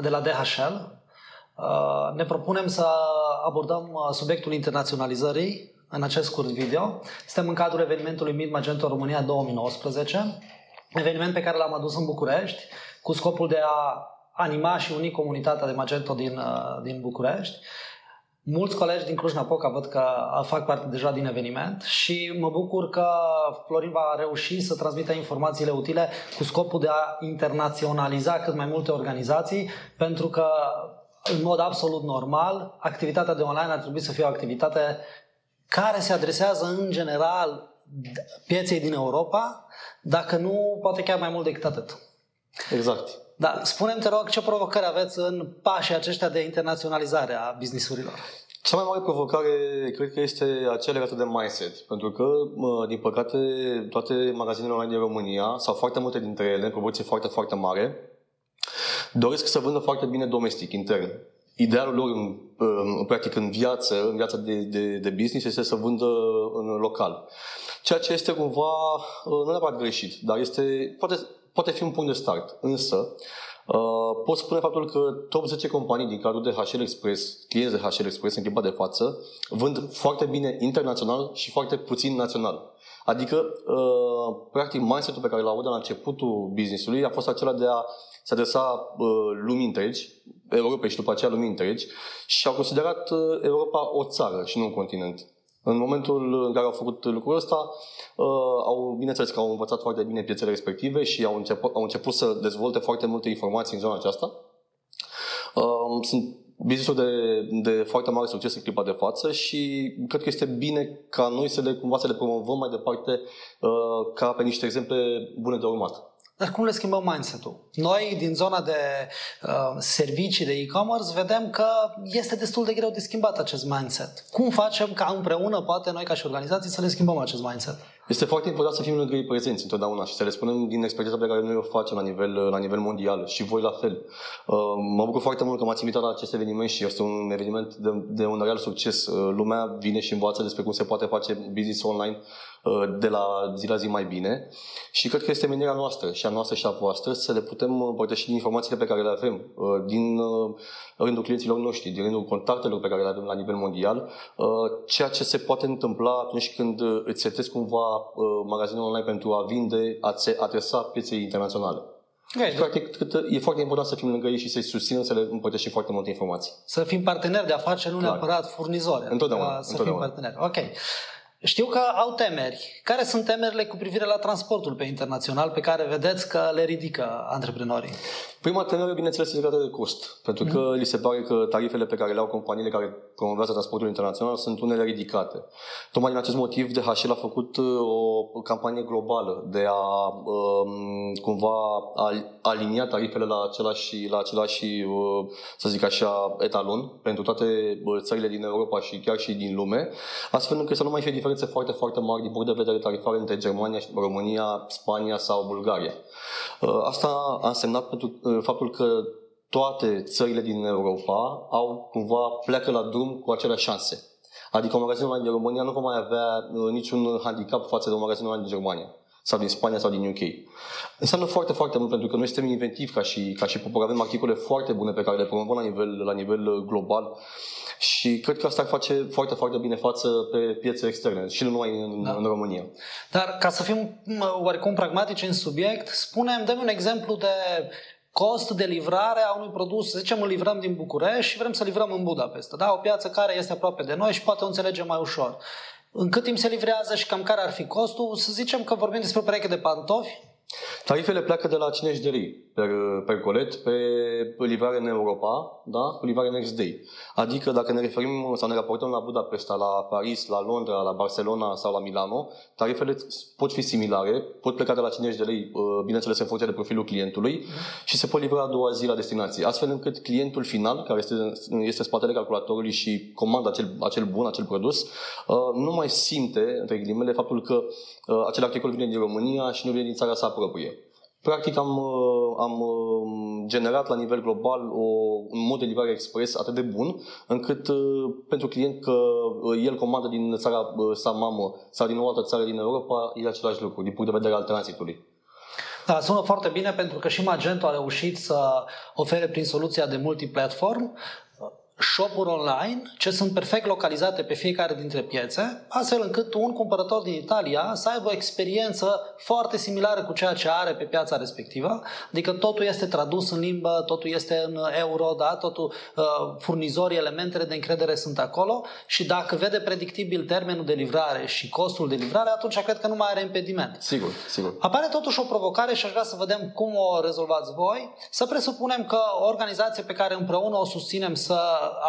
de la DHL. Uh, ne propunem să abordăm uh, subiectul internaționalizării în acest scurt video. Suntem în cadrul evenimentului Mid Magento România 2019, eveniment pe care l-am adus în București cu scopul de a anima și uni comunitatea de Magento din, uh, din București. Mulți colegi din Cluj-Napoca văd că fac parte deja din eveniment și mă bucur că Florin va reuși să transmită informațiile utile cu scopul de a internaționaliza cât mai multe organizații, pentru că în mod absolut normal, activitatea de online ar trebui să fie o activitate care se adresează în general pieței din Europa, dacă nu, poate chiar mai mult decât atât. Exact. Da, spunem te rog, ce provocări aveți în pașii aceștia de internaționalizare a businessurilor? Cea mai mare provocare cred că este acea legată de mindset. Pentru că, din păcate, toate magazinele online din România, sau foarte multe dintre ele, în proporție foarte, foarte mare, doresc să vândă foarte bine domestic, intern. Idealul lor, în, în practic, în viață, în viața de, de, de business, este să vândă în local. Ceea ce este cumva, nu neapărat greșit, dar este, poate, poate fi un punct de start. Însă, Uh, pot spune faptul că top 10 companii din cadrul de HL Express, clienți de HL Express în clipa de față, vând foarte bine internațional și foarte puțin național. Adică, uh, practic, mindset-ul pe care l-au avut la începutul business-ului a fost acela de a se adresa uh, lumii întregi, Europei și după aceea lumii întregi, și au considerat uh, Europa o țară și nu un continent. În momentul în care au făcut lucrul ăsta, uh, au, bineînțeles că au învățat foarte bine piețele respective și au început, au început să dezvolte foarte multe informații în zona aceasta. Uh, sunt business de, de foarte mare succes în clipa de față și cred că este bine ca noi să le, cumva să le promovăm mai departe uh, ca pe niște exemple bune de urmat. Dar cum le schimbăm mindset-ul? Noi, din zona de uh, servicii de e-commerce, vedem că este destul de greu de schimbat acest mindset. Cum facem ca împreună, poate noi ca și organizații, să le schimbăm acest mindset? Este foarte important să fim lângă ei prezenți întotdeauna și să le spunem din experiența pe care noi o facem la nivel, la nivel mondial și voi la fel. Uh, mă bucur foarte mult că m-ați invitat la acest eveniment și este un eveniment de, de un real succes. Uh, lumea vine și învață despre cum se poate face business online uh, de la zi la zi mai bine și cred că este menirea noastră și a noastră și a voastră să le putem împărtăși din informațiile pe care le avem, din rândul clienților noștri, din rândul contactelor pe care le avem la nivel mondial, ceea ce se poate întâmpla atunci când îți setezi cumva uh, magazinul online pentru a vinde, a se adresa pieței internaționale. Okay. Și, practic, e foarte important să fim lângă ei și să-i susținem, să le împărtășim foarte multe informații. Să fim parteneri de afaceri, nu Clar. neapărat furnizori. Întotdeauna. Să întotdeauna. fim parteneri. Ok. Știu că au temeri. Care sunt temerile cu privire la transportul pe internațional pe care vedeți că le ridică antreprenorii? Prima temere, bineînțeles, este legată de cost. Pentru că mm. li se pare că tarifele pe care le au companiile care promovează transportul internațional sunt unele ridicate. Tocmai din acest motiv, DHL a făcut uh, o campanie globală de a um, cumva alinia tarifele la același, la același, uh, să zic așa, etalon pentru toate uh, țările din Europa și chiar și din lume, astfel încât să nu mai fie diferențe foarte, foarte mari din punct de vedere tarifare între Germania, România, Spania sau Bulgaria. Asta a însemnat pentru faptul că toate țările din Europa au cumva pleacă la drum cu aceleași șanse. Adică un magazin online din România nu va mai avea uh, niciun handicap față de un magazin online din Germania sau din Spania sau din UK. Înseamnă foarte, foarte mult pentru că noi suntem inventivi ca și, ca și popor. Avem articole foarte bune pe care le promovăm la nivel, la nivel uh, global și cred că asta ar face foarte, foarte bine față pe piețe externe și nu numai în, da. în România. Dar ca să fim oarecum pragmatici în subiect, spunem, dăm un exemplu de cost de livrare a unui produs, să zicem, îl livrăm din București și vrem să livrăm în Budapesta, da? o piață care este aproape de noi și poate o înțelegem mai ușor. În cât timp se livrează și cam care ar fi costul? Să zicem că vorbim despre o pereche de pantofi Tarifele pleacă de la 50 de lei per, per colet pe livrare în Europa, da? cu livrare next day. Adică dacă ne referim sau ne raportăm la Budapesta, la Paris, la Londra, la Barcelona sau la Milano, tarifele pot fi similare, pot pleca de la 50 de lei, uh, bineînțeles în funcție de profilul clientului și se pot livra a doua zi la destinație, astfel încât clientul final, care este, este spatele calculatorului și comandă acel, acel bun, acel produs, uh, nu mai simte, între ghilimele, faptul că uh, acel articol vine din România și nu vine din țara sa proprie. Practic am, uh, am uh, generat la nivel global o, un mod de livrare expres atât de bun, încât uh, pentru client că el comandă din țara sa mamă sau din o altă țară din Europa, e același lucru, din punct de vedere al tranzitului. Da, sună foarte bine pentru că și Magento a reușit să ofere prin soluția de multiplatform shop-uri online ce sunt perfect localizate pe fiecare dintre piețe, astfel încât un cumpărător din Italia să aibă o experiență foarte similară cu ceea ce are pe piața respectivă, adică totul este tradus în limbă, totul este în euro, da? totul, uh, furnizorii, elementele de încredere sunt acolo și dacă vede predictibil termenul de livrare și costul de livrare, atunci cred că nu mai are impediment. Sigur, sigur. Apare totuși o provocare și aș vrea să vedem cum o rezolvați voi. Să presupunem că o organizație pe care împreună o susținem să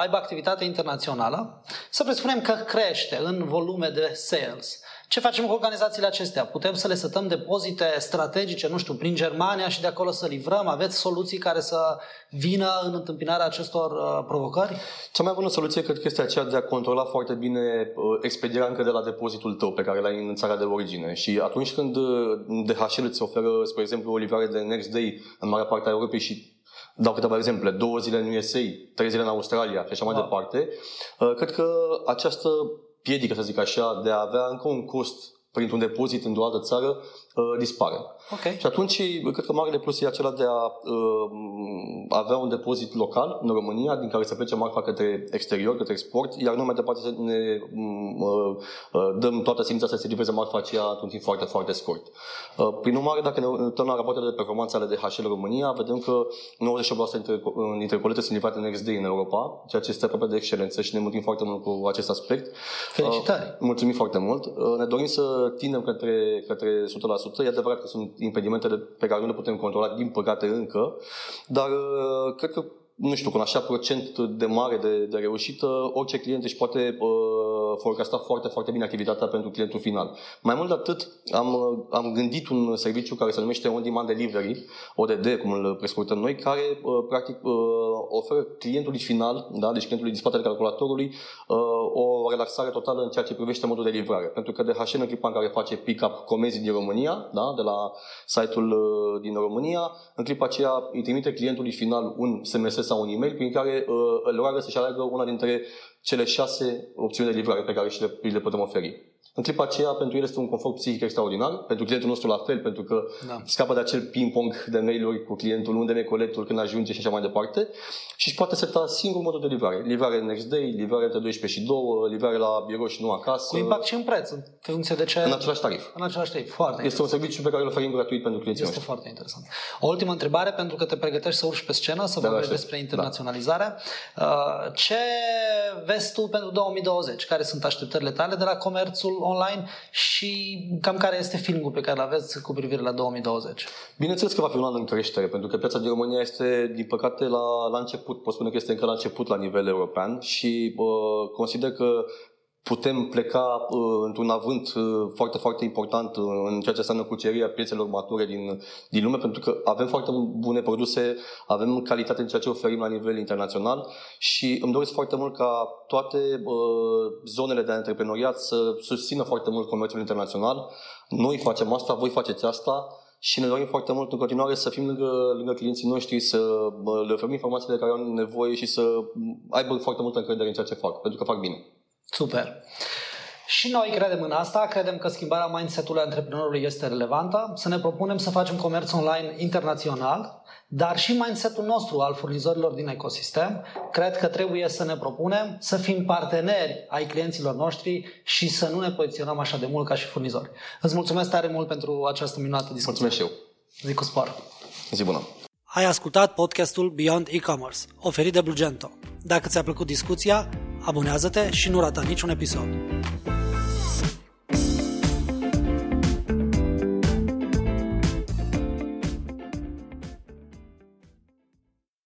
aibă activitate internațională, să presupunem că crește în volume de sales. Ce facem cu organizațiile acestea? Putem să le setăm depozite strategice, nu știu, prin Germania și de acolo să livrăm? Aveți soluții care să vină în întâmpinarea acestor uh, provocări? Cea mai bună soluție cred că este aceea de a controla foarte bine uh, expedierea încă de la depozitul tău pe care l-ai în țara de origine. Și atunci când uh, DHL îți oferă, spre exemplu, o livrare de next day în marea parte a Europei și dau câteva exemple, două zile în USA, trei zile în Australia și așa mai wow. departe, uh, cred că această piedică, să zic așa, de a avea încă un cost printr-un depozit în o altă țară, uh, dispare. Okay. Și atunci, cred că marele plus e acela de a uh, avea un depozit local în România, din care să plece marfa către exterior, către export, iar nu mai departe să ne uh, uh, dăm toată silința să se livreze marfa aceea într-un timp foarte, foarte scurt. Uh, prin urmare, dacă ne uităm la rapoartele de performanță ale DHL România, vedem că 98% dintre, dintre colete sunt livrate în XD în Europa, ceea ce este aproape de excelență și ne mulțumim foarte mult cu acest aspect. Felicitări! Uh, mulțumim foarte mult! Uh, ne dorim să tindem către, către 100%. E adevărat că sunt impedimentele pe care nu le putem controla, din păcate încă, dar uh, cred că nu știu, cu un așa procent de mare de, de reușită, orice client își poate uh, forecasta foarte, foarte bine activitatea pentru clientul final. Mai mult de atât, am, uh, am gândit un serviciu care se numește On Demand Delivery, ODD, cum îl prescurtăm noi, care uh, practic uh, oferă clientului final, da, deci clientului din spatele calculatorului, uh, o relaxare totală în ceea ce privește modul de livrare. Pentru că DHL în clipa în care face pick-up comenzi din România, da, de la site-ul uh, din România, în clipa aceea îi trimite clientului final un SMS sau un e-mail prin care uh, îl roagă să-și aleagă una dintre cele șase opțiuni de livrare pe care și le, le putem oferi. În clipa aceea, pentru el este un confort psihic extraordinar, pentru clientul nostru la fel, pentru că da. scapă de acel ping-pong de mail-uri cu clientul, unde e colectul, când ajunge și așa mai departe și își poate seta singur modul de livrare. Livrare next day, livrare între 12 și 2, livrare la birou și nu acasă. Cu impact și în preț, în funcție de ce... În același tarif. În același tarif, foarte Este interesant. un serviciu pe care îl oferim gratuit pentru clienții Este noștri. foarte interesant. O ultimă întrebare, pentru că te pregătești să urci pe scenă, să da, vorbești despre internaționalizare. Da. Ce vezi tu pentru 2020? Care sunt așteptările tale de la comerțul online și cam care este filmul pe care îl aveți cu privire la 2020? Bineînțeles că va fi un an în creștere, pentru că piața din România este, din păcate, la, la început. Pot spune că este încă la început la nivel european și uh, consider că putem pleca uh, într-un avânt uh, foarte, foarte important uh, în ceea ce înseamnă cucerirea piețelor mature din, din lume, pentru că avem foarte bune produse, avem calitate în ceea ce oferim la nivel internațional și îmi doresc foarte mult ca toate uh, zonele de antreprenoriat să susțină foarte mult comerțul internațional. Noi facem asta, voi faceți asta și ne dorim foarte mult în continuare să fim lângă, lângă clienții noștri, să le oferim informațiile de care au nevoie și să aibă foarte multă încredere în ceea ce fac, pentru că fac bine. Super! Și noi credem în asta, credem că schimbarea mindset-ului antreprenorului este relevantă, să ne propunem să facem comerț online internațional, dar și mindset-ul nostru al furnizorilor din ecosistem, cred că trebuie să ne propunem să fim parteneri ai clienților noștri și să nu ne poziționăm așa de mult ca și furnizori. Îți mulțumesc tare mult pentru această minunată discuție. Mulțumesc și eu. Zic cu spor. Zi bună. Ai ascultat podcastul Beyond E-Commerce, oferit de Blugento. Dacă ți-a plăcut discuția, abonează-te și nu rata niciun episod.